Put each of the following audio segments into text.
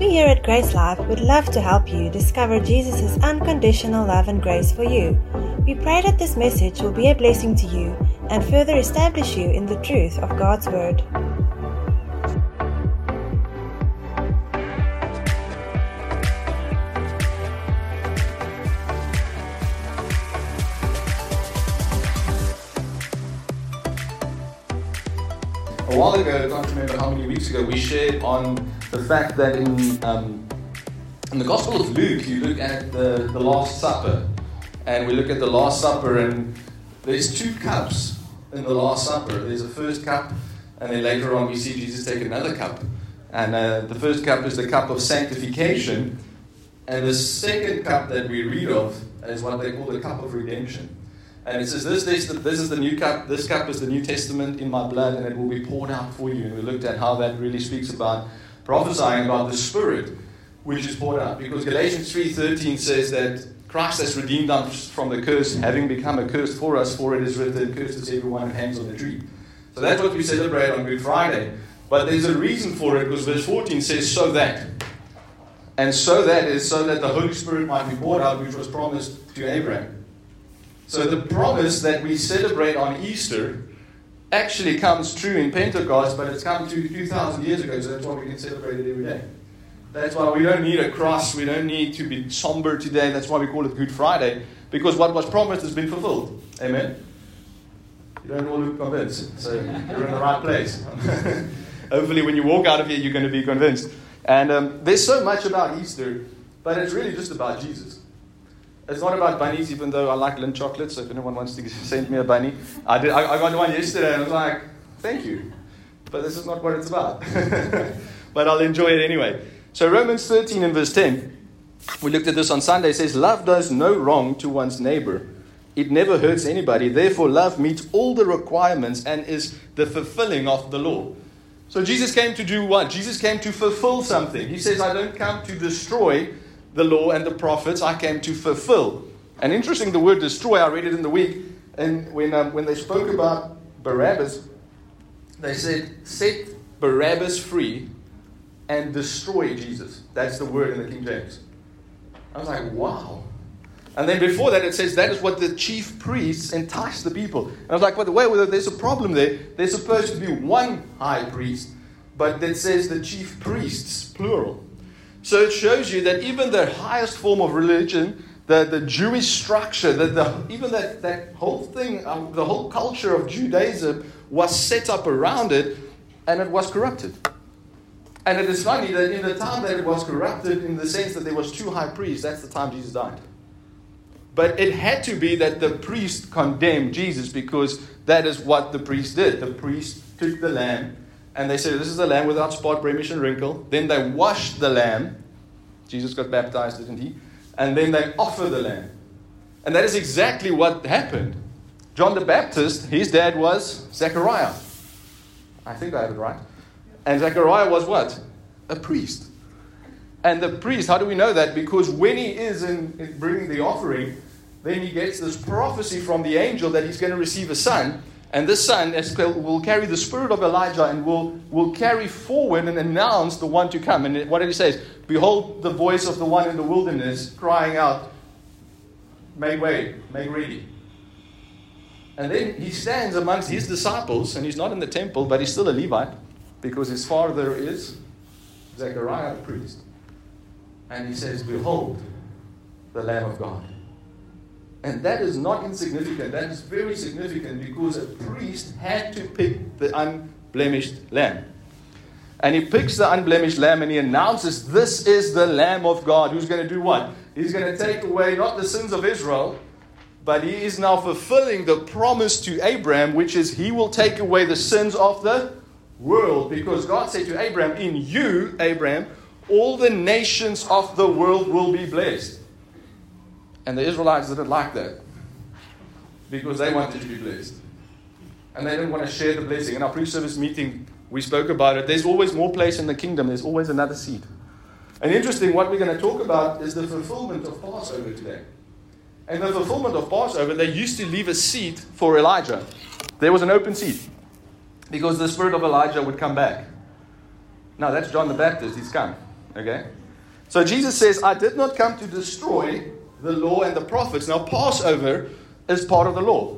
We here at Grace Life would love to help you discover Jesus' unconditional love and grace for you. We pray that this message will be a blessing to you and further establish you in the truth of God's Word. Weeks ago, we shared on the fact that in, um, in the Gospel of Luke, you look at the, the Last Supper, and we look at the Last Supper, and there's two cups in the Last Supper. There's a first cup, and then later on we see Jesus take another cup. And uh, the first cup is the cup of sanctification, and the second cup that we read of is what they call the cup of redemption. And it says, this, this, this is the new cup, this cup is the New Testament in my blood, and it will be poured out for you. And we looked at how that really speaks about prophesying about the Spirit which is poured out. Because Galatians 3.13 says that Christ has redeemed us from the curse, having become a curse for us, for it is written, cursed is everyone who hangs on the tree. So that's what we celebrate on Good Friday. But there's a reason for it, because verse 14 says, so that. And so that is so that the Holy Spirit might be poured out, which was promised to Abraham. So the promise that we celebrate on Easter actually comes true in Pentecost, but it's come to 2,000 years ago, so that's why we can celebrate it every day. That's why we don't need a cross, we don't need to be somber today, that's why we call it Good Friday, because what was promised has been fulfilled. Amen? You don't all look convinced, so you're in the right place. Hopefully, when you walk out of here, you're going to be convinced. And um, there's so much about Easter, but it's really just about Jesus. It's not about bunnies, even though I like Lindt chocolate. So if anyone wants to send me a bunny, I did. I, I got one yesterday, and I was like, "Thank you," but this is not what it's about. but I'll enjoy it anyway. So Romans 13 and verse 10, we looked at this on Sunday. Says, "Love does no wrong to one's neighbor. It never hurts anybody. Therefore, love meets all the requirements and is the fulfilling of the law." So Jesus came to do what? Jesus came to fulfill something. He says, "I don't come to destroy." The law and the prophets I came to fulfill. And interesting, the word destroy, I read it in the week, and when, um, when they spoke about Barabbas, they said, set Barabbas free and destroy Jesus. That's the word in the King James. I was like, wow. And then before that, it says that is what the chief priests entice the people. And I was like, by the way, there's a problem there. There's supposed to be one high priest, but it says the chief priests, plural. So it shows you that even the highest form of religion, the, the Jewish structure, the, the, even that, that whole thing, um, the whole culture of Judaism was set up around it and it was corrupted. And it is funny that in the time that it was corrupted, in the sense that there was two high priests, that's the time Jesus died. But it had to be that the priest condemned Jesus because that is what the priest did. The priest took the lamb and they said, This is the lamb without spot, blemish, and wrinkle. Then they washed the lamb. Jesus got baptized, didn't he? And then they offered the lamb. And that is exactly what happened. John the Baptist, his dad was Zechariah. I think I have it right. And Zechariah was what? A priest. And the priest, how do we know that? Because when he is in, in bringing the offering, then he gets this prophecy from the angel that he's going to receive a son. And this son will carry the spirit of Elijah and will, will carry forward and announce the one to come. And what did he say? Behold the voice of the one in the wilderness crying out, Make way, make ready. And then he stands amongst his disciples, and he's not in the temple, but he's still a Levite, because his father is Zechariah the priest. And he says, Behold the Lamb of God. And that is not insignificant. That is very significant because a priest had to pick the unblemished lamb. And he picks the unblemished lamb and he announces, This is the Lamb of God who's going to do what? He's going to take away not the sins of Israel, but he is now fulfilling the promise to Abraham, which is he will take away the sins of the world. Because God said to Abraham, In you, Abraham, all the nations of the world will be blessed. And the Israelites didn't like that because they wanted to be blessed. And they didn't want to share the blessing. In our pre service meeting, we spoke about it. There's always more place in the kingdom, there's always another seat. And interesting, what we're going to talk about is the fulfillment of Passover today. And the fulfillment of Passover, they used to leave a seat for Elijah. There was an open seat because the spirit of Elijah would come back. Now, that's John the Baptist, he's come. Okay? So Jesus says, I did not come to destroy the law and the prophets. Now, Passover is part of the law.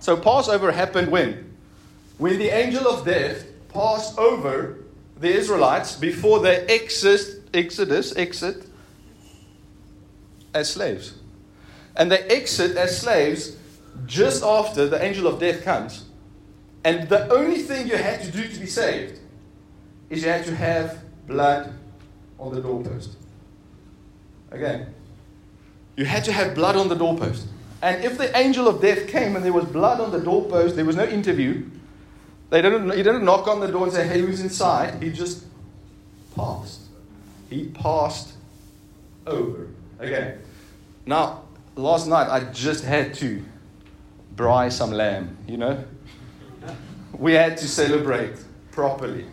So, Passover happened when? When the angel of death passed over the Israelites before they exit, exodus, exit as slaves. And they exit as slaves just after the angel of death comes. And the only thing you had to do to be saved is you had to have blood on the doorpost. Again, you had to have blood on the doorpost. And if the angel of death came and there was blood on the doorpost, there was no interview. They didn't, he didn't knock on the door and say, hey, who's inside? He just passed. He passed over. Again. Now, last night I just had to braai some lamb, you know? We had to celebrate properly.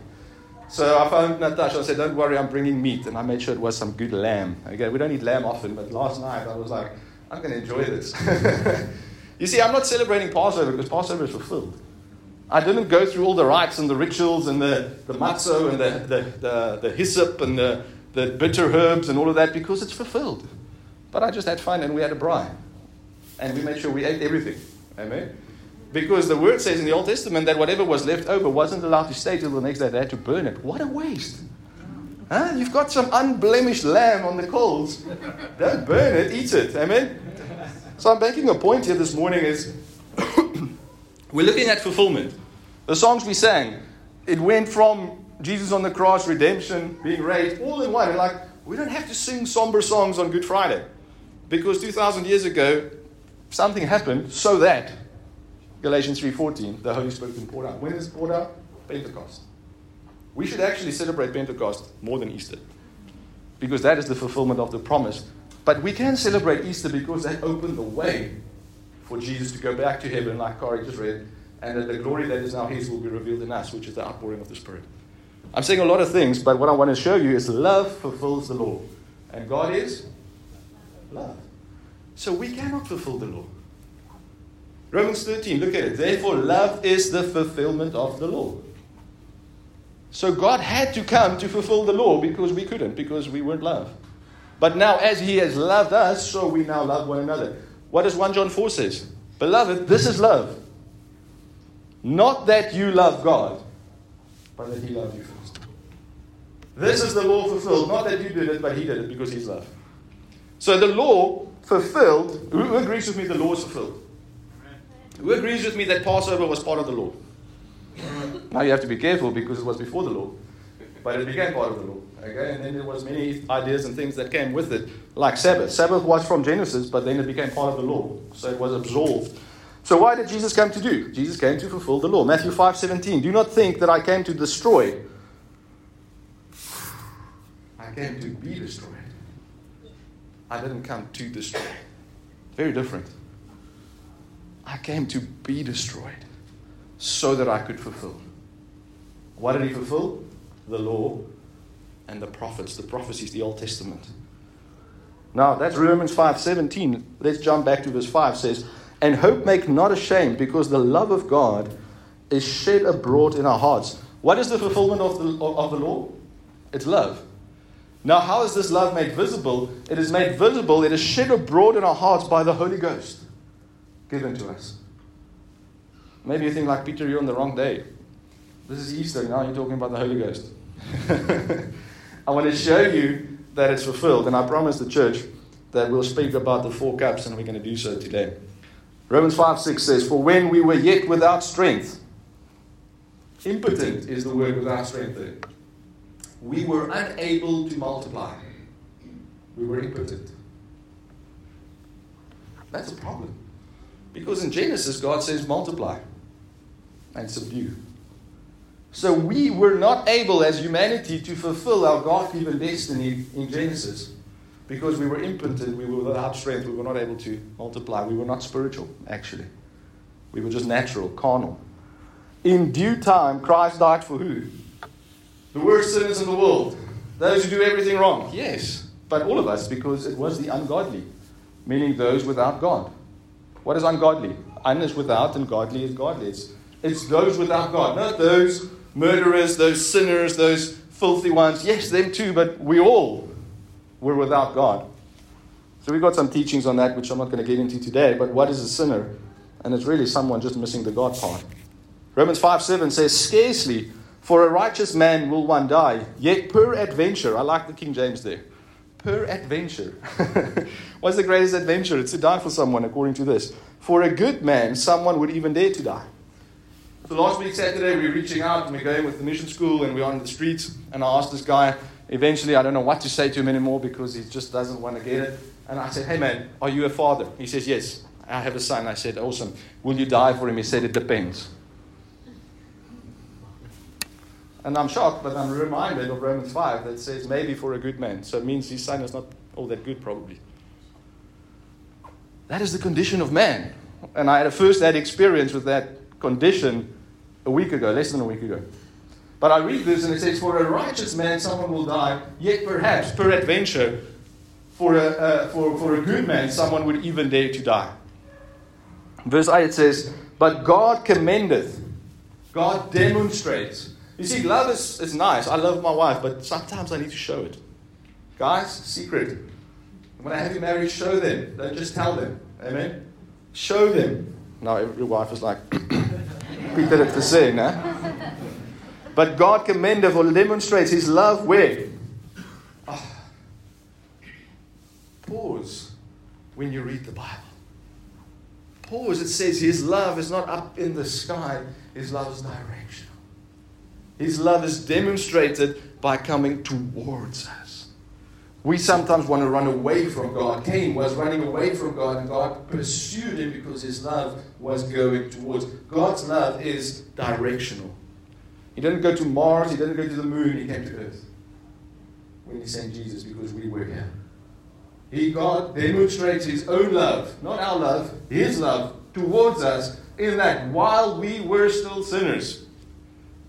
So I phoned Natasha. I said, Don't worry, I'm bringing meat. And I made sure it was some good lamb. Okay, we don't eat lamb often, but last night I was like, I'm going to enjoy this. you see, I'm not celebrating Passover because Passover is fulfilled. I didn't go through all the rites and the rituals and the, the matzo and the, the, the, the hyssop and the, the bitter herbs and all of that because it's fulfilled. But I just had fun and we had a braai. And we made sure we ate everything. Amen? Because the word says in the Old Testament that whatever was left over wasn't allowed to stay till the next day. They had to burn it. What a waste. Huh? You've got some unblemished lamb on the coals. Don't burn it, eat it. Amen? So I'm making a point here this morning is we're looking at fulfillment. The songs we sang, it went from Jesus on the cross, redemption, being raised, all in one. And like, we don't have to sing somber songs on Good Friday. Because 2,000 years ago, something happened so that Galatians 3.14, the Holy Spirit can pour out. When is poured out? Pentecost. We should actually celebrate Pentecost more than Easter. Because that is the fulfillment of the promise. But we can celebrate Easter because that opened the way for Jesus to go back to heaven, like Corey just read, and that the glory that is now his will be revealed in us, which is the outpouring of the Spirit. I'm saying a lot of things, but what I want to show you is love fulfills the law. And God is love. So we cannot fulfill the law. Romans 13, look at it. Therefore, love is the fulfillment of the law. So God had to come to fulfill the law because we couldn't, because we weren't love. But now, as He has loved us, so we now love one another. What does 1 John 4 says? Beloved, this is love. Not that you love God, but that He loved you first. This is the law fulfilled. Not that you did it, but He did it because He's love. So the law fulfilled. Who agrees with me the law is fulfilled? Who agrees with me that Passover was part of the law? now you have to be careful because it was before the law. But it became part of the law. Okay? And then there was many ideas and things that came with it, like Sabbath. Sabbath was from Genesis, but then it became part of the law. So it was absorbed. So why did Jesus come to do? Jesus came to fulfill the law. Matthew 5 17. Do not think that I came to destroy. I came to be destroyed. I didn't come to destroy. Very different. I came to be destroyed so that I could fulfill. What did he fulfill? The law and the prophets, the prophecies, the Old Testament. Now, that's Romans 5:17. Let's jump back to verse 5 says, "And hope make not ashamed, because the love of God is shed abroad in our hearts." What is the fulfillment of the, of the law? It's love. Now, how is this love made visible? It is made visible, it is shed abroad in our hearts by the Holy Ghost given to us. Maybe you think, like Peter, you're on the wrong day. This is Easter, now you're talking about the Holy Ghost. I want to show you that it's fulfilled, and I promise the church that we'll speak about the four cups, and we're going to do so today. Romans 5 6 says, For when we were yet without strength, impotent is the word without strength there. We were unable to multiply. We were impotent. That's a problem. Because in Genesis, God says multiply and subdue. So we were not able as humanity to fulfill our God given destiny in Genesis because we were impotent, we were without strength, we were not able to multiply. We were not spiritual, actually. We were just natural, carnal. In due time, Christ died for who? The worst sinners in the world. Those who do everything wrong. Yes, but all of us because it was the ungodly, meaning those without God. What is ungodly? Un is without, and godly is godly. It's, those without God, not those murderers, those sinners, those filthy ones. Yes, them too, but we all were without God. So we've got some teachings on that, which I'm not going to get into today. But what is a sinner? And it's really someone just missing the God part. Romans 5 7 says, Scarcely for a righteous man will one die, yet per adventure, I like the King James there. Per adventure. What's the greatest adventure? It's to die for someone, according to this. For a good man, someone would even dare to die. So last week, Saturday, we were reaching out and we're going with the mission school and we're on the streets. And I asked this guy, eventually, I don't know what to say to him anymore because he just doesn't want to get it. And I said, Hey man, are you a father? He says, Yes, I have a son. I said, Awesome. Will you die for him? He said, It depends. And I'm shocked, but I'm reminded of Romans 5 that says, Maybe for a good man. So it means his son is not all that good, probably. That is the condition of man. And I had a first hand experience with that condition a week ago, less than a week ago. But I read this and it says, For a righteous man, someone will die, yet perhaps, peradventure, for a, uh, for, for a good man, someone would even dare to die. Verse 8 says, But God commendeth, God demonstrates. You see, love is, is nice. I love my wife, but sometimes I need to show it. Guys, secret. When I have you married, show them. Don't just tell them. Amen? Show them. Now, your wife is like, Peter at the saying, huh? But God commendeth or demonstrates his love where? Ah. Pause when you read the Bible. Pause. It says His love is not up in the sky, His love is directional. His love is demonstrated by coming towards us. We sometimes want to run away from God. Cain was running away from God, and God pursued him because his love was going towards. God's love is directional. He didn't go to Mars, he didn't go to the moon, he came to earth when he sent Jesus because we were here. He, God demonstrates His own love, not our love, His love towards us, in that while we were still sinners,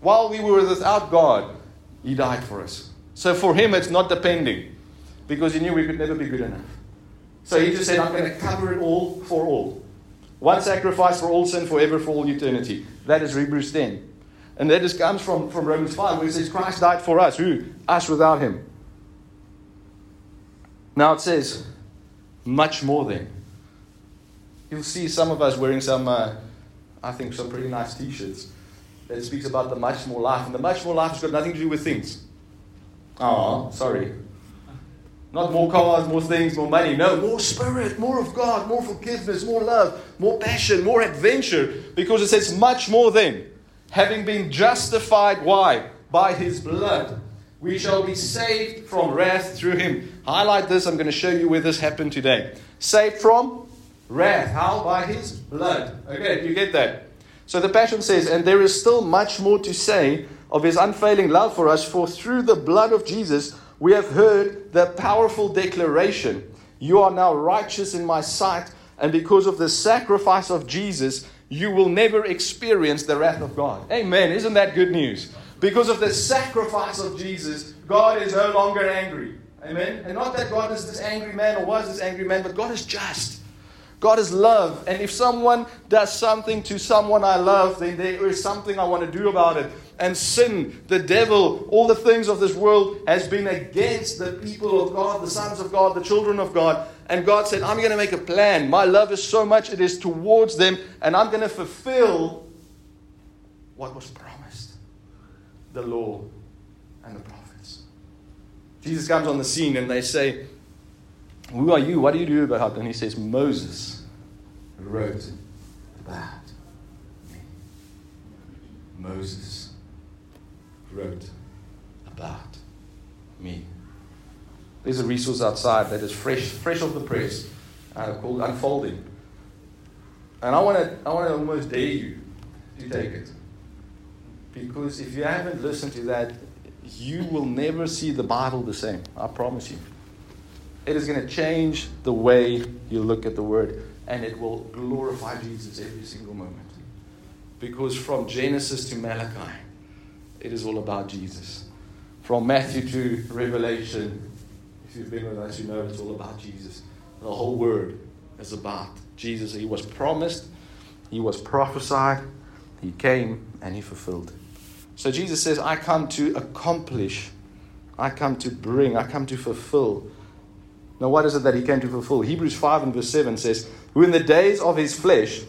while we were without God, He died for us. So for Him, it's not depending, because He knew we could never be good enough. So He just said, I'm going to cover it all for all. One sacrifice for all sin, forever, for all eternity. That is Hebrews 10. And that just comes from, from Romans 5, where it says, Christ died for us. Who? Us without Him. Now it says, much more than. You'll see some of us wearing some, uh, I think, some pretty nice t shirts that speaks about the much more life. And the much more life has got nothing to do with things. Oh, sorry. Not more cars, more things, more money. No, more spirit, more of God, more forgiveness, more love, more passion, more adventure. Because it says much more than. Having been justified, why? By his blood we shall be saved from wrath through him. Highlight this. I'm going to show you where this happened today. Saved from wrath. How? By his blood. Okay, you get that? So the Passion says, and there is still much more to say of his unfailing love for us, for through the blood of Jesus we have heard the powerful declaration You are now righteous in my sight, and because of the sacrifice of Jesus, you will never experience the wrath of God. Amen. Isn't that good news? Because of the sacrifice of Jesus, God is no longer angry. Amen? And not that God is this angry man or was this angry man, but God is just. God is love. And if someone does something to someone I love, then there is something I want to do about it. And sin, the devil, all the things of this world has been against the people of God, the sons of God, the children of God. And God said, I'm going to make a plan. My love is so much, it is towards them, and I'm going to fulfill what was promised the law and the prophets. Jesus comes on the scene and they say, Who are you? What do you do about it? And he says, Moses wrote about me. Moses wrote about me. There's a resource outside that is fresh, fresh off the press, uh, called Unfolding. And I want to I want to almost dare you to take it. Because if you haven't listened to that, you will never see the Bible the same. I promise you. It is going to change the way you look at the Word, and it will glorify Jesus every single moment. Because from Genesis to Malachi, it is all about Jesus. From Matthew to Revelation, if you've been with us, you know it's all about Jesus. The whole Word is about Jesus. He was promised, He was prophesied, He came, and He fulfilled. So Jesus says, I come to accomplish I come to bring, I come to fulfill. Now, what is it that he came to fulfill? Hebrews 5 and verse 7 says, Who in the days of his flesh,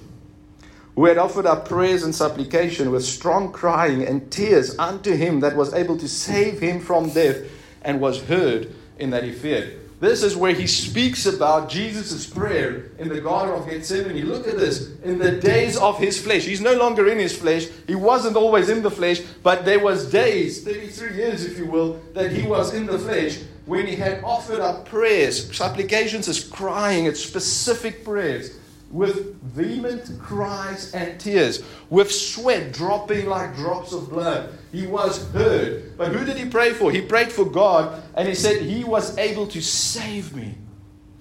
who had offered up prayers and supplication with strong crying and tears unto him that was able to save him from death, and was heard in that he feared. This is where he speaks about Jesus' prayer in the Garden of Gethsemane. Look at this. In the days of his flesh. He's no longer in his flesh. He wasn't always in the flesh, but there was days, 33 years if you will, that he was in the flesh when he had offered up prayers. Supplications is crying. It's specific prayers with vehement cries and tears, with sweat dropping like drops of blood. He was heard. But who did he pray for? He prayed for God, and he said he was able to save me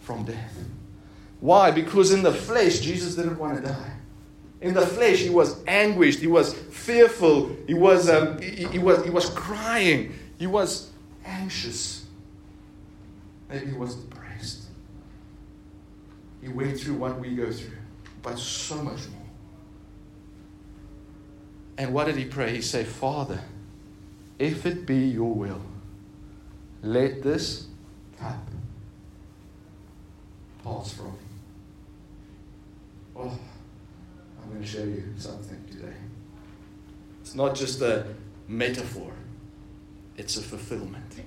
from death. Why? Because in the flesh, Jesus didn't want to die. In the flesh, he was anguished, he was fearful, he was, um, he, he was, he was crying, he was anxious. Maybe he was depressed. He went through what we go through, but so much more. And what did he pray? He said, Father, if it be your will, let this cup pass from me. Oh, I'm going to show you something today. It's not just a metaphor, it's a fulfillment.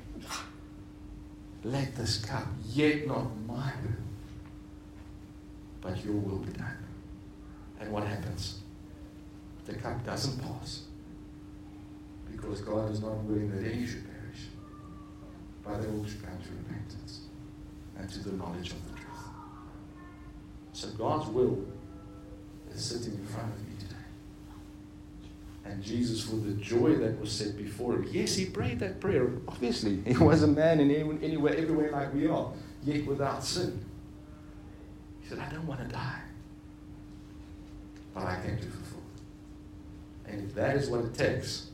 Let this cup, yet not mine, but your will be done. And what happens? The cup doesn't pass because God is not willing that any should perish, but they all should come to repentance and to the knowledge of the truth. So God's will is sitting in front of today. And Jesus, for the joy that was set before him, yes, he prayed that prayer. Obviously, he hmm. was a man in anywhere, everywhere like we are, yet without sin He said, I don't want to die. But I came to fulfill. And if that is what it takes,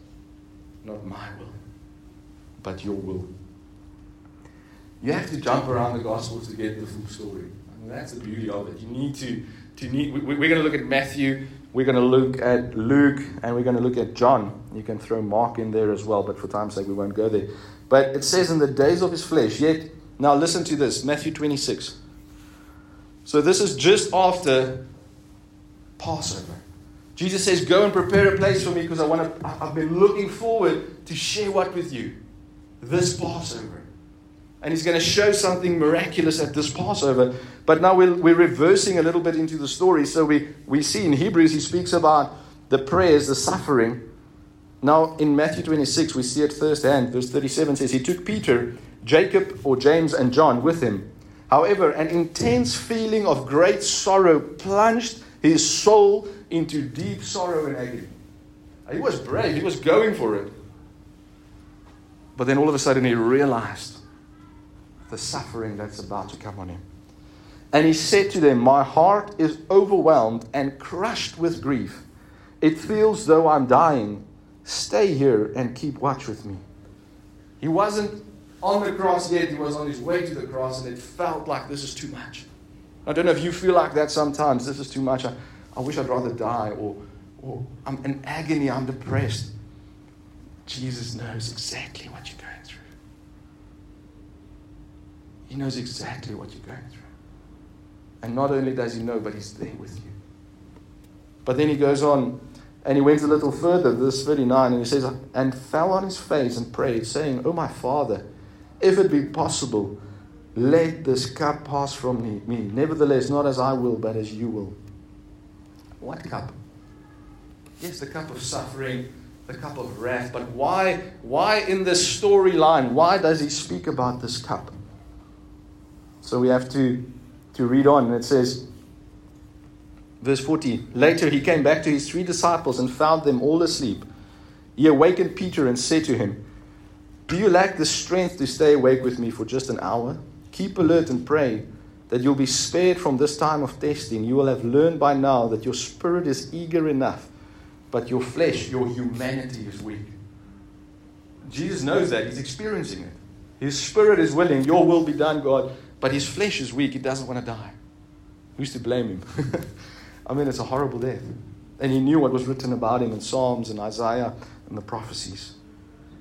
not my will, but your will. You have to jump around the Gospels to get the full story. I mean, that's the beauty of it. You need to, to need, we, we're going to look at Matthew, we're going to look at Luke, and we're going to look at John. You can throw Mark in there as well, but for time's sake, we won't go there. But it says, in the days of his flesh, yet, now listen to this Matthew 26. So this is just after Passover. Jesus says, Go and prepare a place for me because I want to, I've been looking forward to share what with you? This Passover. And he's going to show something miraculous at this Passover. But now we're, we're reversing a little bit into the story. So we, we see in Hebrews, he speaks about the prayers, the suffering. Now in Matthew 26, we see it firsthand. Verse 37 says, He took Peter, Jacob, or James, and John with him However, an intense feeling of great sorrow plunged his soul into deep sorrow and agony. He was brave, he was going for it. But then all of a sudden he realized the suffering that's about to come on him. And he said to them, My heart is overwhelmed and crushed with grief. It feels though I'm dying. Stay here and keep watch with me. He wasn't on the cross yet. He was on his way to the cross, and it felt like this is too much. I don't know if you feel like that sometimes. This is too much. I, I wish I'd rather die, or, or I'm in agony, I'm depressed. Jesus knows exactly what you're going through. He knows exactly what you're going through. And not only does he know, but he's there with you. But then he goes on and he went a little further, verse 39, and he says, And fell on his face and prayed, saying, Oh, my father, if it be possible, let this cup pass from me. Nevertheless, not as I will, but as you will. What cup? Yes, the cup of suffering, the cup of wrath. But why, why in this storyline, why does he speak about this cup? So we have to, to read on. It says, verse 40 Later he came back to his three disciples and found them all asleep. He awakened Peter and said to him, do you lack the strength to stay awake with me for just an hour? Keep alert and pray that you'll be spared from this time of testing. You will have learned by now that your spirit is eager enough, but your flesh, your humanity is weak. Jesus knows that. He's experiencing it. His spirit is willing. Your will be done, God. But his flesh is weak. He doesn't want to die. Who's to blame him? I mean, it's a horrible death. And he knew what was written about him in Psalms and Isaiah and the prophecies.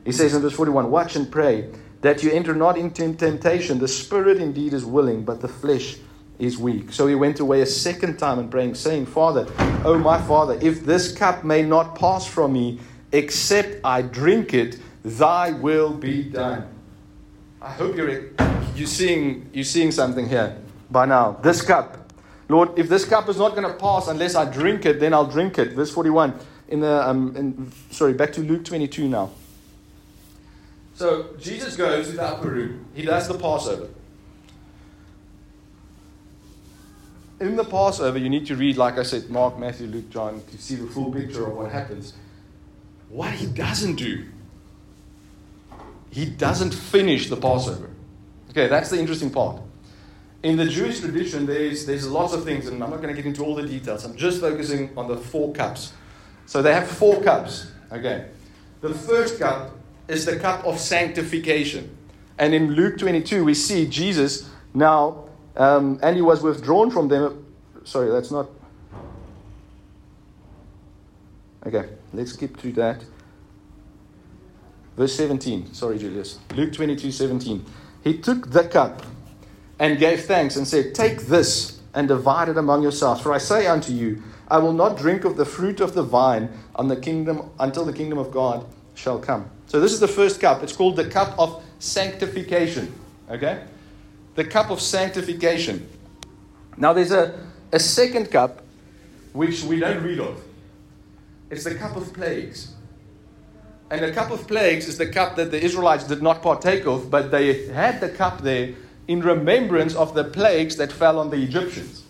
He says in verse 41 Watch and pray that you enter not into temptation. The spirit indeed is willing, but the flesh is weak. So he went away a second time and praying, saying, Father, oh my Father, if this cup may not pass from me, except I drink it, thy will be done. I hope you're, you're, seeing, you're seeing something here by now. This cup. Lord, if this cup is not going to pass unless I drink it, then I'll drink it. Verse 41. In the, um, in, sorry, back to Luke 22 now. So Jesus goes to the upper room. He does the Passover. in the Passover, you need to read, like I said, Mark, Matthew, Luke, John, to see the full picture of what happens. What he doesn't do, he doesn't finish the Passover. Okay, that's the interesting part. In the Jewish tradition, there's, there's lots of things, and I'm not going to get into all the details. I'm just focusing on the four cups. So they have four cups. Okay. The first cup is the cup of sanctification. And in Luke 22, we see Jesus now um, and he was withdrawn from them. Sorry, that's not. Okay, let's skip through that. Verse 17. Sorry, Julius. Luke 22 17. He took the cup and gave thanks and said, Take this and divide it among yourselves. For I say unto you, I will not drink of the fruit of the vine on the kingdom until the kingdom of God shall come. So this is the first cup. It's called the cup of sanctification. Okay? the cup of sanctification. Now, there's a, a second cup which we don't read of. It's the cup of plagues. And the cup of plagues is the cup that the Israelites did not partake of, but they had the cup there in remembrance of the plagues that fell on the Egyptians.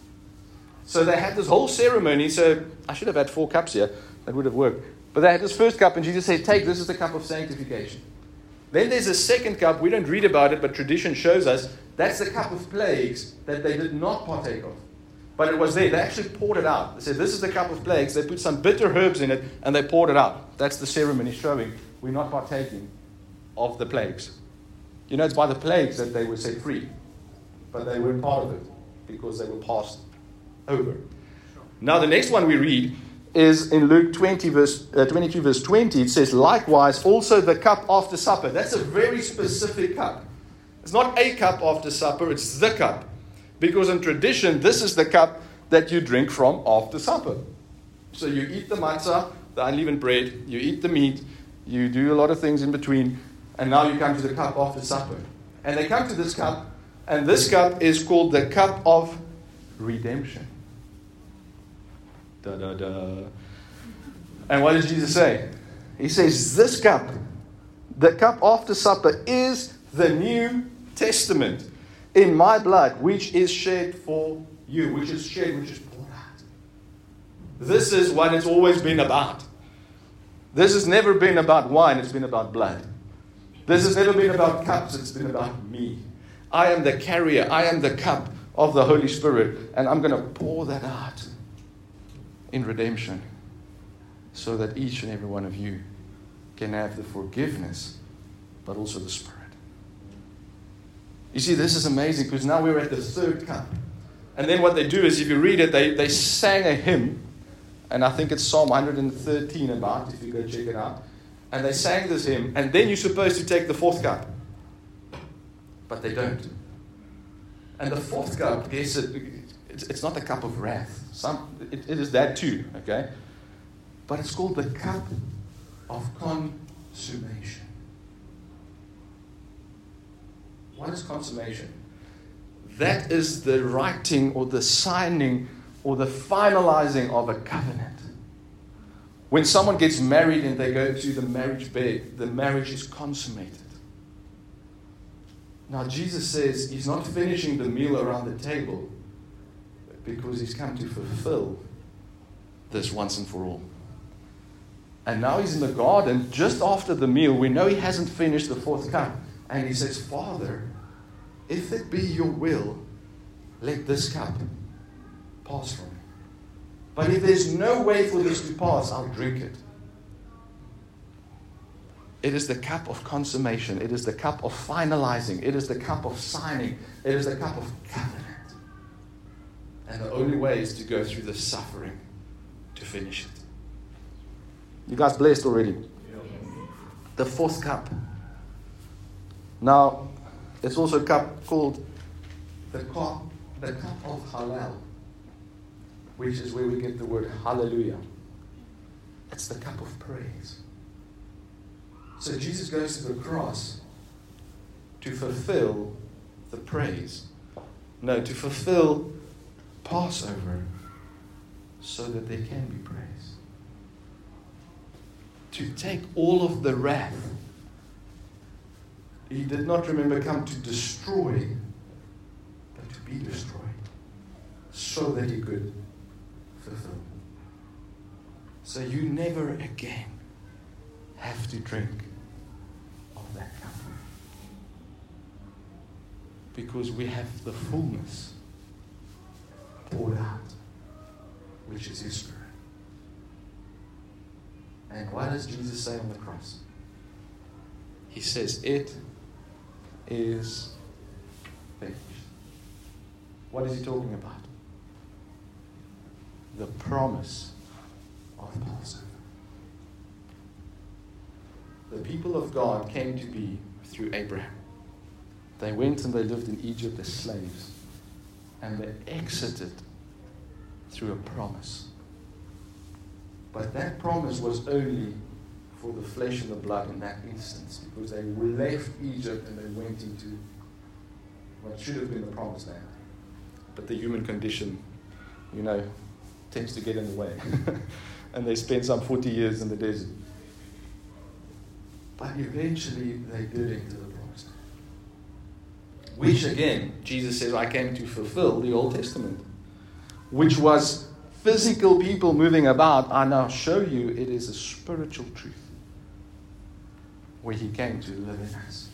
So they had this whole ceremony. So I should have had four cups here. That would have worked. But they had this first cup, and Jesus said, Take, this is the cup of sanctification. Then there's a second cup. We don't read about it, but tradition shows us that's the cup of plagues that they did not partake of. But it was there. They actually poured it out. They said, This is the cup of plagues. They put some bitter herbs in it and they poured it out. That's the ceremony showing we're not partaking of the plagues. You know, it's by the plagues that they were set free. But they weren't part of it because they were passed over. Now, the next one we read is in Luke 20, verse, uh, 22, verse 20. It says, Likewise, also the cup after supper. That's a very specific cup. It's not a cup after supper, it's the cup. Because in tradition, this is the cup that you drink from after supper. So you eat the matzah, the unleavened bread, you eat the meat, you do a lot of things in between, and now you come to the cup after supper. And they come to this cup, and this cup is called the cup of redemption. Da da da. And what does Jesus say? He says, This cup, the cup after supper, is the new testament in my blood, which is shed for you, which is shed, which is poured out. This is what it's always been about. This has never been about wine, it's been about blood. This has never been about cups, it's been about me. I am the carrier, I am the cup of the Holy Spirit, and I'm going to pour that out in redemption so that each and every one of you can have the forgiveness, but also the Spirit. You see, this is amazing because now we're at the third cup. And then what they do is, if you read it, they, they sang a hymn, and I think it's Psalm 113 about, if you go check it out. And they sang this hymn, and then you're supposed to take the fourth cup. But they don't. And the fourth cup, guess it, it's, not the cup of wrath. Some, it, it is that too, okay? But it's called the cup of consummation. What is consummation? That is the writing or the signing or the finalizing of a covenant. When someone gets married and they go to the marriage bed, the marriage is consummated. Now, Jesus says he's not finishing the meal around the table because he's come to fulfill this once and for all. And now he's in the garden just after the meal. We know he hasn't finished the fourth cup. And he says, Father, if it be your will, let this cup pass from me. But if there's no way for this to pass, I'll drink it. It is the cup of consummation. It is the cup of finalizing. It is the cup of signing. It is the cup of covenant. And the only way is to go through the suffering to finish it. You guys blessed already? The fourth cup Now, it's also a cup called the cup, the cup of Hallel, which is where we get the word hallelujah. It's the cup of praise. So Jesus goes to the cross to fulfill the praise. No, to fulfill Passover so that there can be praise. To take all of the wrath. He did not remember come to destroy, but to be destroyed so that he could fulfill. So you never again have to drink of that cup. Because we have the fullness poured out, which is His Spirit. And what does Jesus say on the cross? He says, It is. What is he talking about? The promise of Passover. The people of God came to be through Abraham. They went and they lived in Egypt as slaves. And they exited through a promise. But that promise was only for the flesh and the blood in that instance because they left Egypt and they went into what should have been the promised land. But the human condition, you know, tends to get in the way. and they spent some 40 years in the desert. But eventually they did enter the promised land. Which again, Jesus says, I came to fulfill the Old Testament. Which was physical people moving about. I now show you it is a spiritual truth where He came to live in us.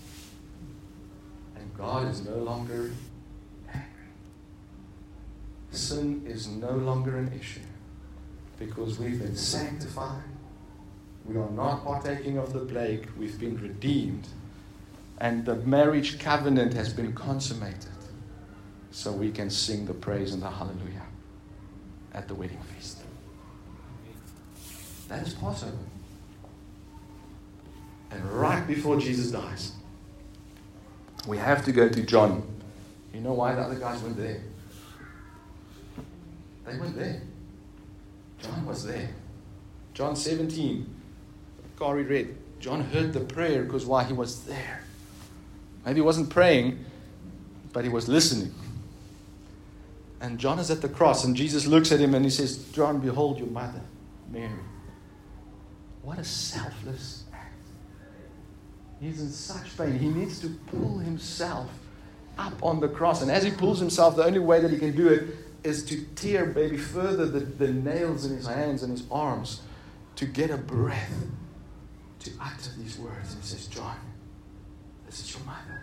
And God is no longer angry. Sin is no longer an issue because we've been sanctified. We are not partaking of the plague. We've been redeemed. And the marriage covenant has been consummated. So we can sing the praise and the hallelujah at the wedding feast. That is Passover. And right before Jesus dies, we have to go to John. You know why the other guys went there? They went there. John was there. John 17. Kari read. John heard the prayer because why? He was there. Maybe he wasn't praying, but he was listening. And John is at the cross, and Jesus looks at him and he says, John, behold your mother, Mary. What a selfless. He's in such pain. He needs to pull himself up on the cross. And as he pulls himself, the only way that he can do it is to tear maybe further the, the nails in his hands and his arms to get a breath to utter these words. And he says, John, this is your mother.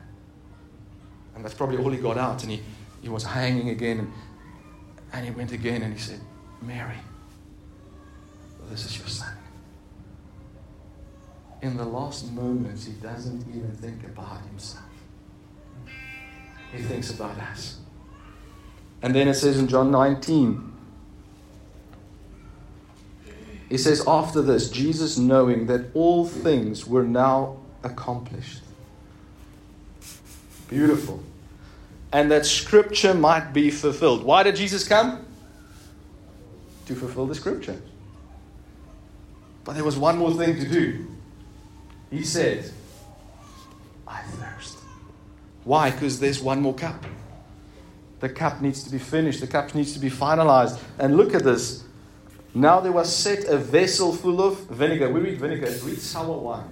And that's probably all he got out. And he, he was hanging again. And, and he went again and he said, Mary, this is your son. In the last moments, he doesn't even think about himself. He thinks about us. And then it says in John 19, he says, After this, Jesus, knowing that all things were now accomplished. Beautiful. And that scripture might be fulfilled. Why did Jesus come? To fulfill the scripture. But there was one more thing to do. He said, I thirst. Why? Because there's one more cup. The cup needs to be finished, the cup needs to be finalized. And look at this. Now there was set a vessel full of vinegar. We read vinegar, we read sour wine.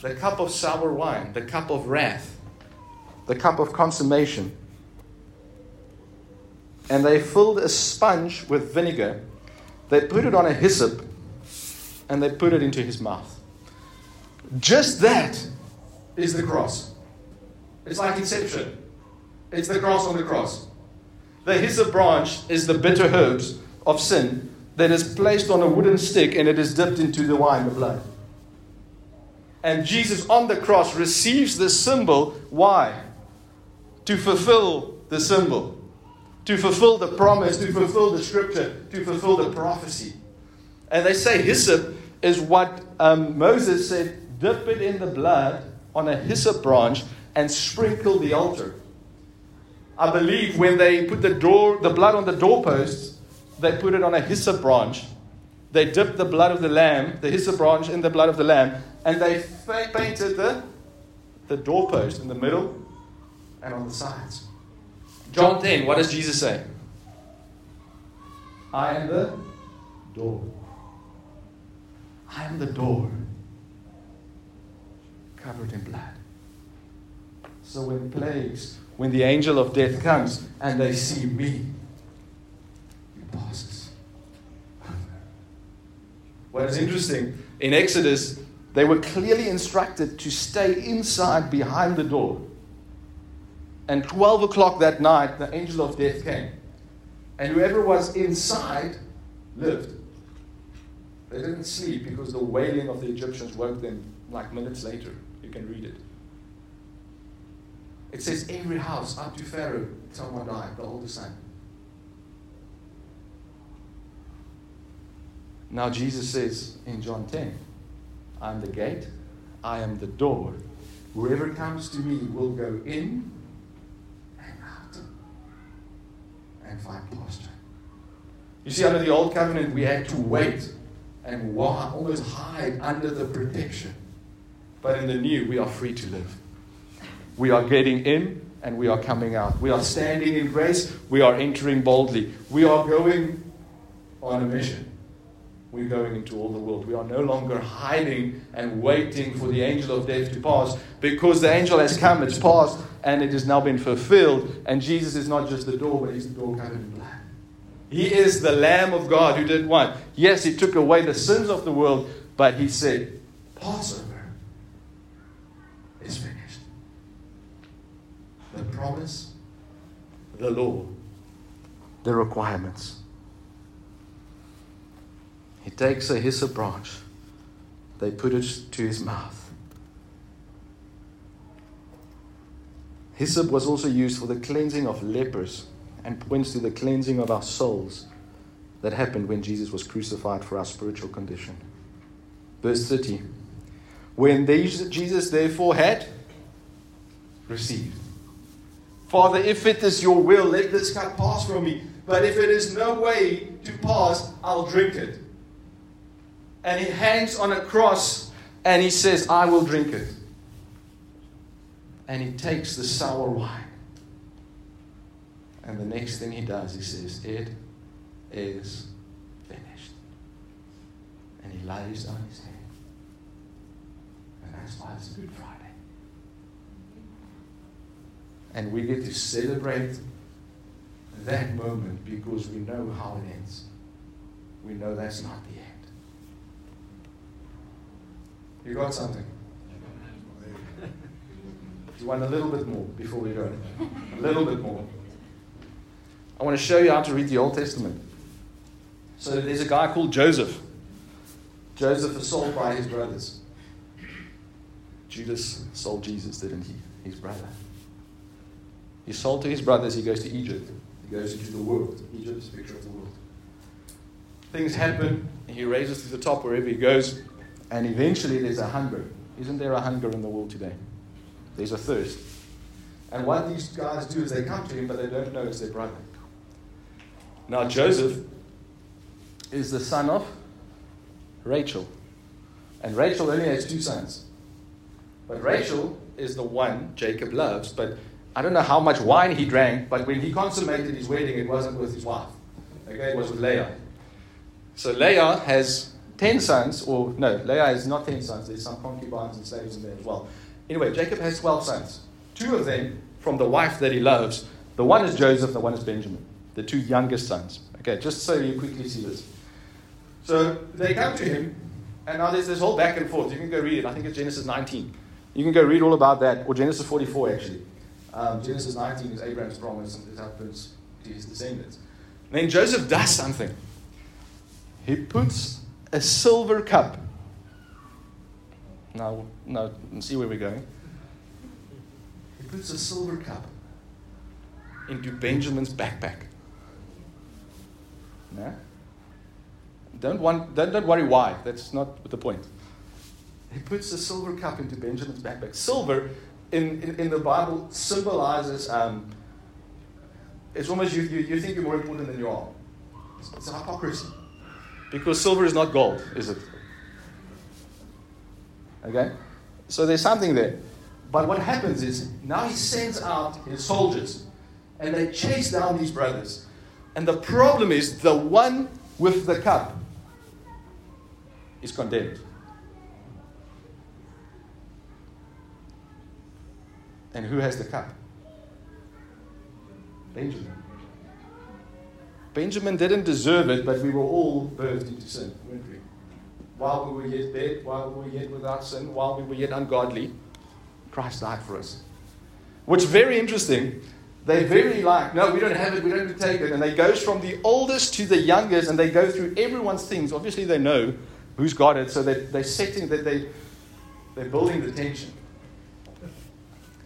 The cup of sour wine, the cup of wrath, the cup of consummation. And they filled a sponge with vinegar. They put it on a hyssop and they put it into his mouth. Just that is the cross. It's like Inception. It's the cross on the cross. The hyssop branch is the bitter herbs of sin that is placed on a wooden stick and it is dipped into the wine, the blood. And Jesus on the cross receives this symbol. Why? To fulfill the symbol, to fulfill the promise, to fulfill the scripture, to fulfill the prophecy. And they say hyssop is what um, Moses said dip it in the blood on a hyssop branch and sprinkle the altar. I believe when they put the door, the blood on the doorposts, they put it on a hyssop branch. They dipped the blood of the lamb, the hyssop branch, in the blood of the lamb, and they painted the, the doorpost in the middle and on the sides. John 10, what does Jesus say? I am the door. I am the door covered in blood. So when plagues, when the angel of death comes and they see me, he passes. What is interesting, in Exodus, they were clearly instructed to stay inside behind the door. And 12 o'clock that night, the angel of death came. And whoever was inside lived. They didn't sleep because the wailing of the Egyptians woke them like minutes later. You can read it. It says every house up to Pharaoh, someone died, the oldest son. Now Jesus says in John 10, I am the gate, I am the door. Whoever comes to me will go in and out and find pasture. You see, under the old covenant, we had to wait and almost hide under the protection. But in the new, we are free to live. We are getting in and we are coming out. We are standing in grace. We are entering boldly. We are going on a mission. We're going into all the world. We are no longer hiding and waiting for the angel of death to pass because the angel has come, it's passed, and it has now been fulfilled. And Jesus is not just the door, but he's the door covered in blood. He is the Lamb of God who did what? Yes, he took away the sins of the world, but he said, Passover is finished. The promise, the law, the requirements. He takes a hyssop branch, they put it to his mouth. Hyssop was also used for the cleansing of lepers and points to the cleansing of our souls that happened when Jesus was crucified for our spiritual condition. Verse 30 When Jesus therefore had received, Father, if it is your will, let this cup pass from me. But if it is no way to pass, I'll drink it. And he hangs on a cross and he says, I will drink it. And he takes the sour wine and the next thing he does, he says, It is finished. And he lays on his head. And that's why it's a Good Friday. And we get to celebrate that moment because we know how it ends. We know that's not the end. You got something? You want a little bit more before we go? A little bit more. I want to show you how to read the Old Testament. So there's a guy called Joseph. Joseph was sold by his brothers. Judas sold Jesus, didn't he? His brother. He sold to his brothers, he goes to Egypt. He goes into the world. Egypt is a picture of the world. Things happen, he raises to the top wherever he goes, and eventually there's a hunger. Isn't there a hunger in the world today? There's a thirst. And what these guys do is they come to him, but they don't know it's their brother. Now, Joseph is the son of Rachel. And Rachel only has two sons. But Rachel is the one Jacob loves. But I don't know how much wine he drank, but when he consummated his wedding, it wasn't with his wife. Okay, it was with Leah. So Leah has 10 sons, or no, Leah has not 10 sons. There's some concubines and slaves in there as well. Anyway, Jacob has 12 sons. Two of them from the wife that he loves. The one is Joseph, the one is Benjamin the two youngest sons. Okay, just so you quickly see this. So they come to him, and now there's this whole back and forth. You can go read it. I think it's Genesis 19. You can go read all about that, or Genesis 44 actually. Um, Genesis 19 is Abraham's promise and it happens to his descendants. And then Joseph does something. He puts a silver cup. Now, now, see where we're going. He puts a silver cup into Benjamin's backpack. Yeah? Don't, want, don't, don't worry why. That's not the point. he puts a silver cup into Benjamin's backpack. Silver in, in, in the Bible symbolizes, um, it's almost you, you, you think you're more important than you are. It's, it's hypocrisy. Because silver is not gold, is it? Okay? So there's something there. But what happens is now he sends out his soldiers and they chase down these brothers. And the problem is the one with the cup is condemned. And who has the cup? Benjamin. Benjamin didn't deserve it, but we were all birthed into sin, weren't we? While we were yet dead, while we were yet without sin, while we were yet ungodly, Christ died for us. Is very interesting. They're very like, no, we don't have it, we don't take it. And they goes from the oldest to the youngest, and they go through everyone's things. Obviously, they know who's got it, so they, they're setting that they, they're building the tension.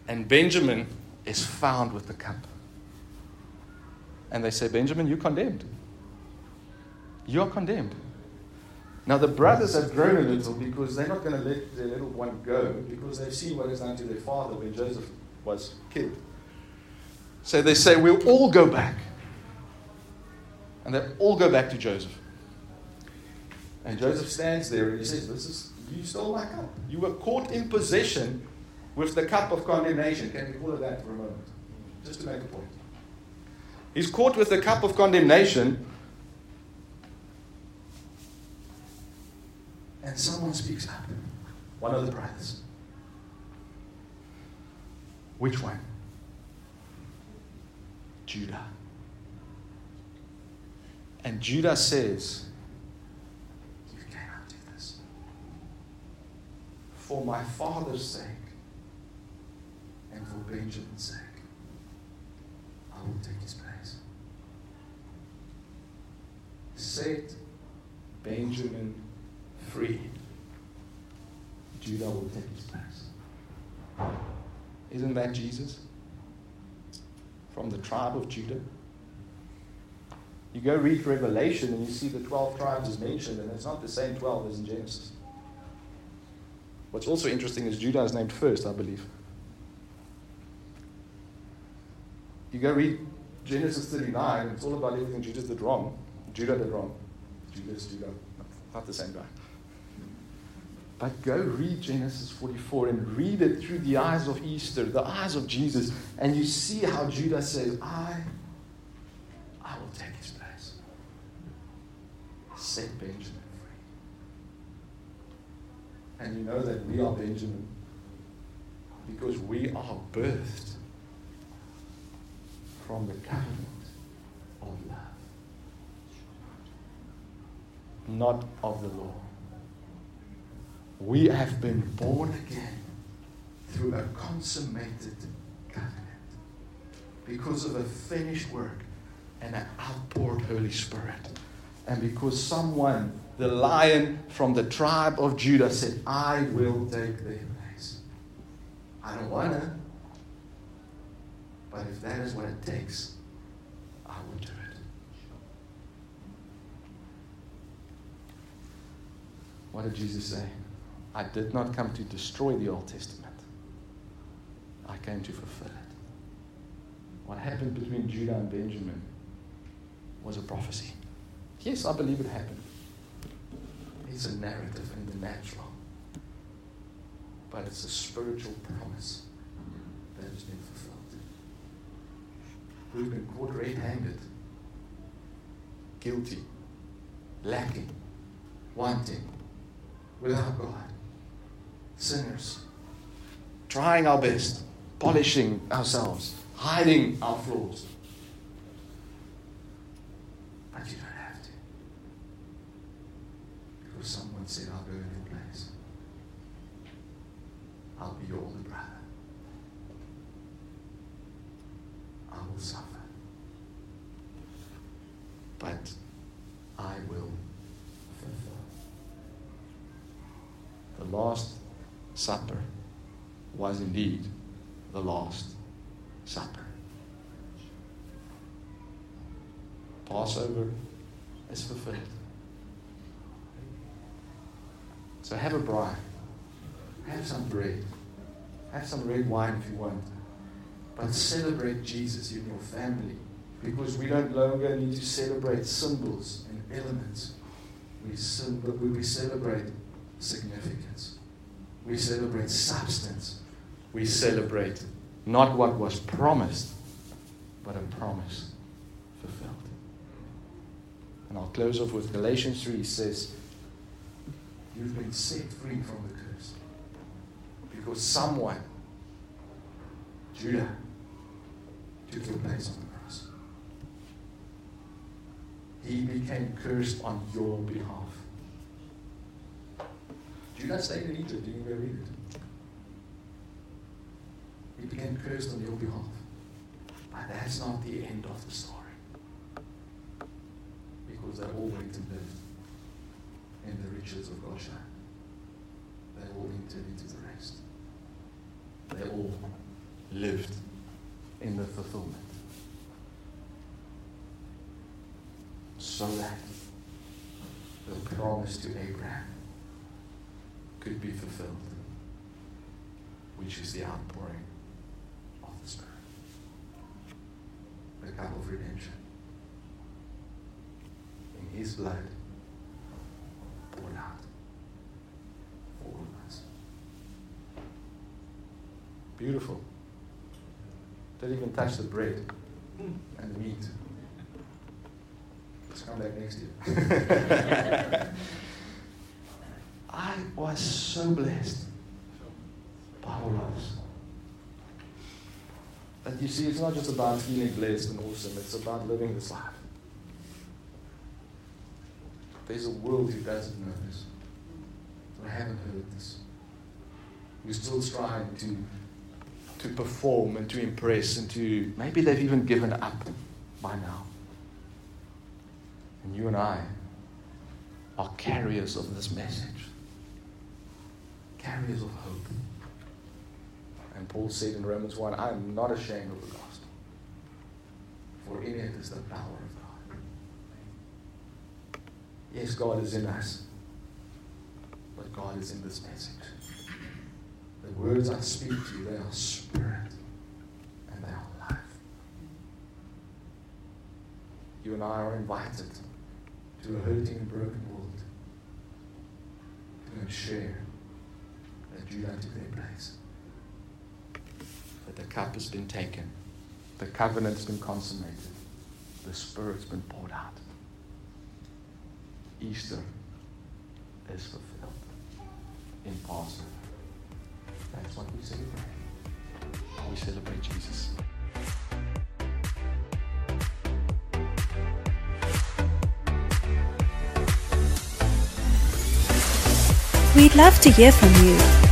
And Benjamin is found with the cup. And they say, Benjamin, you're condemned. You are condemned. Now, the brothers have grown a little because they're not going to let their little one go because they've seen what is done to their father when Joseph was killed. So they say, We'll all go back. And they all go back to Joseph. And Joseph stands there and he says, This is, you stole my cup. You were caught in possession with the cup of condemnation. Can we call it that for a moment? Just to make a point. He's caught with the cup of condemnation And someone speaks up. One of the brothers. Which one? Judah. And Judah says, You cannot do this. For my father's sake and for Benjamin's sake, I will take his place. Set Benjamin free, Judah will take his place. Isn't that Jesus? From the tribe of Judah? You go read Revelation and you see the 12 tribes is mentioned, and it's not the same 12 as in Genesis. What's also interesting is Judah is named first, I believe. You go read Genesis 39, it's all about everything Judah did wrong. Judah did wrong. Judah is Judah. Not the same guy. But go read Genesis 44 and read it through the eyes of Easter, the eyes of Jesus, and you see how Judah says, I, I will take his place. Set Benjamin free. And you know that we are Benjamin because we are birthed from the covenant of love, not of the law. We have been born again through a consummated covenant because of a finished work and an outpoured Holy Spirit. And because someone, the lion from the tribe of Judah, said, I will take their place. I don't want to, but if that is what it takes, I will do it. What did Jesus say? I did not come to destroy the Old Testament. I came to fulfill it. What happened between Judah and Benjamin was a prophecy. Yes, I believe it happened. It's a narrative in the natural. But it's a spiritual promise that has been fulfilled. We've been caught red handed, guilty, lacking, wanting, without God sinners, trying our best, polishing ourselves, hiding our flaws. But you don't have to. Because someone said, I'll go in your place. I'll be your older brother. I will suffer. But I will fulfill. The last Supper was indeed the Last Supper. Passover is fulfilled. So have a bride. have some bread. Have some red wine if you want. But celebrate Jesus in your family. Because we don't longer need to celebrate symbols and elements. We, we celebrate significance. We celebrate substance. We celebrate not what was promised, but a promise fulfilled. And I'll close off with Galatians 3 says, You've been set free from the curse. Because someone, Judah, took your place on the cross. He became cursed on your behalf. Judah stayed in Egypt. You go read it. He became cursed on your behalf. But that's not the end of the story. Because they all went to live in the riches of Goshen. They all entered into the rest. They all lived in the fulfillment. So that the promise to Abraham could be fulfilled, which is the outpouring of the Spirit, the cup of redemption. In His blood poured out for all of us. Beautiful. Don't even touch the bread and the meat. Let's come back next year. I was so blessed by all of. And you see, it's not just about feeling blessed and awesome, it's about living this life. There's a world who doesn't know this, who haven't heard this, who's still trying to, to perform and to impress and to, maybe they've even given up by now. And you and I are carriers of this message carriers of hope. And Paul said in Romans 1 I am not ashamed of the gospel, for in it is the power of God. Yes, God is in us, but God is in this message. The words I speak to you, they are spirit and they are life. You and I are invited to a hurting and broken world to share Took their place. But the cup has been taken, the covenant's been consummated, the Spirit's been poured out. Easter is fulfilled in Passover. That's what we celebrate. We celebrate Jesus. We'd love to hear from you.